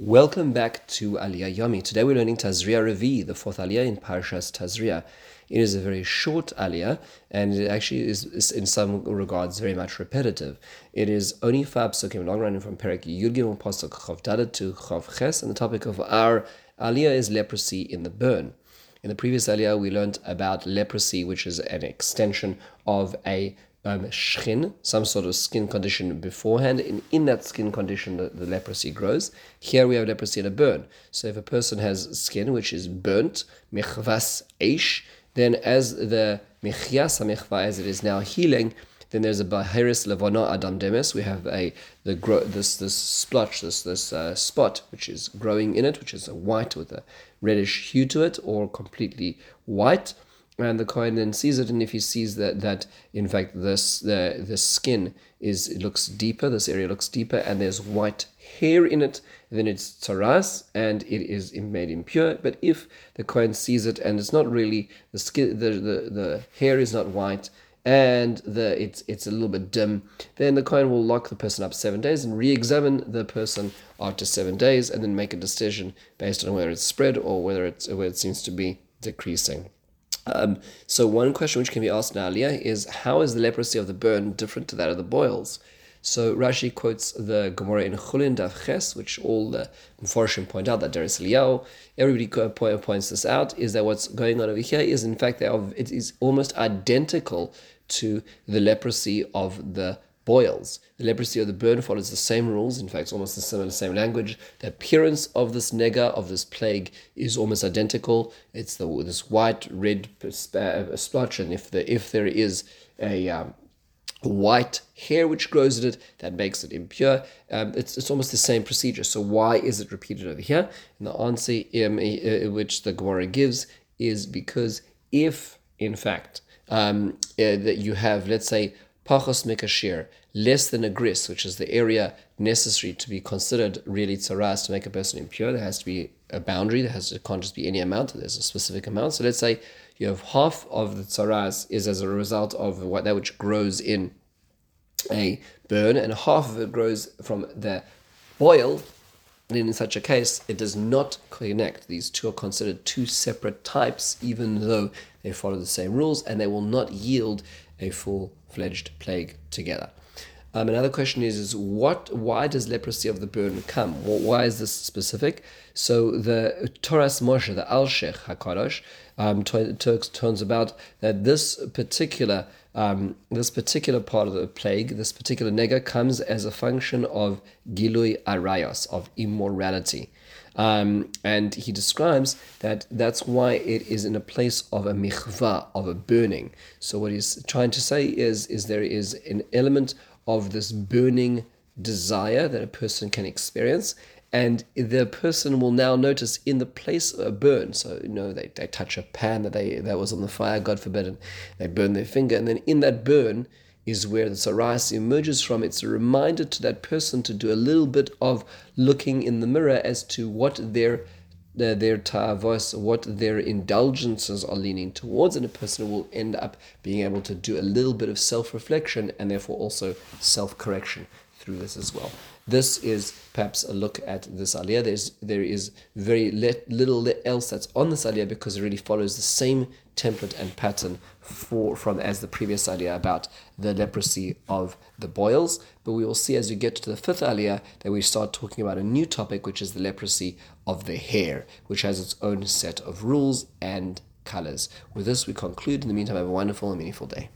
Welcome back to Aliyah Yomi. Today we're learning Tazria Revi, the fourth Aliyah in Parshas Tazria. It is a very short Aliyah, and it actually is, is in some regards very much repetitive. It is only five psukim long running from Perek Yud Gimel Pasuk Chav to Chav Ches, and the topic of our Aliyah is leprosy in the burn. In the previous Aliyah, we learned about leprosy, which is an extension of a um, some sort of skin condition beforehand, and in that skin condition, the, the, leprosy grows. Here we have leprosy in a burn. So if a person has skin which is burnt, mechvas eish, then as the mechyas mechva, as it is now healing, then there's a bahiris levana adam demes. We have a the gro- this this splotch, this this uh, spot which is growing in it, which is a white with a reddish hue to it, or completely white and the Kohen then sees it, and if he sees that that in fact this the the skin is it looks deeper, this area looks deeper, and there's white hair in it, then it's tzaras and it is made impure. But if the Kohen sees it and it's not really the skin, the the, the hair is not white, and the it's it's a little bit dim, then the Kohen will lock the person up seven days and re-examine the person after seven days, and then make a decision based on whether it's spread or whether it's whether it seems to be decreasing. Um, so one question which can be asked Leah, is how is the leprosy of the burn different to that of the boils? So Rashi quotes the Gemara in Chulin Daf Ches, which all the Mepharshim point out that there is Eliyahu. Everybody points this out. Is that what's going on over here is in fact are, it is almost identical to the leprosy of the boils. The leprosy or the burn follows the same rules, in fact, almost the similar same language. The appearance of this nega, of this plague, is almost identical. It's the this white, red splotch, and if the if there is a um, white hair which grows in it that makes it impure. Um, it's, it's almost the same procedure. So why is it repeated over here? And the answer um, uh, which the Gemara gives is because if, in fact, um, uh, that you have, let's say, pachos mekashir, less than a gris, which is the area necessary to be considered really tzaras to make a person impure. There has to be a boundary. There has to, can't just be any amount. There's a specific amount. So let's say you have half of the tzaras is as a result of what that which grows in a burn, and half of it grows from the boil. And in such a case, it does not connect. These two are considered two separate types, even though they follow the same rules, and they will not yield a full fledged plague together. Um, another question is, is what? Why does leprosy of the burn come? Why is this specific? So the Toras Moshe, the Alshich Hakadosh, um, turns about that this particular um, this particular part of the plague, this particular nega, comes as a function of gilui arayos, of immorality. Um, and he describes that that's why it is in a place of a michva, of a burning. So what he's trying to say is, is there is an element of this burning desire that a person can experience. And the person will now notice in the place of a burn. So, you know, they, they touch a pan that they that was on the fire, God forbid, and they burn their finger. And then in that burn, is where the psoriasis emerges from. It's a reminder to that person to do a little bit of looking in the mirror as to what their their, ta'avos, what their indulgences are leaning towards, and a person will end up being able to do a little bit of self-reflection and therefore also self-correction through this as well. This is perhaps a look at this aliyah. There's there is very little else that's on this aliyah because it really follows the same template and pattern for from as the previous aliyah about the leprosy of the boils. But we will see as we get to the fifth aliyah that we start talking about a new topic, which is the leprosy of the hair, which has its own set of rules and colors. With this, we conclude. In the meantime, have a wonderful and meaningful day.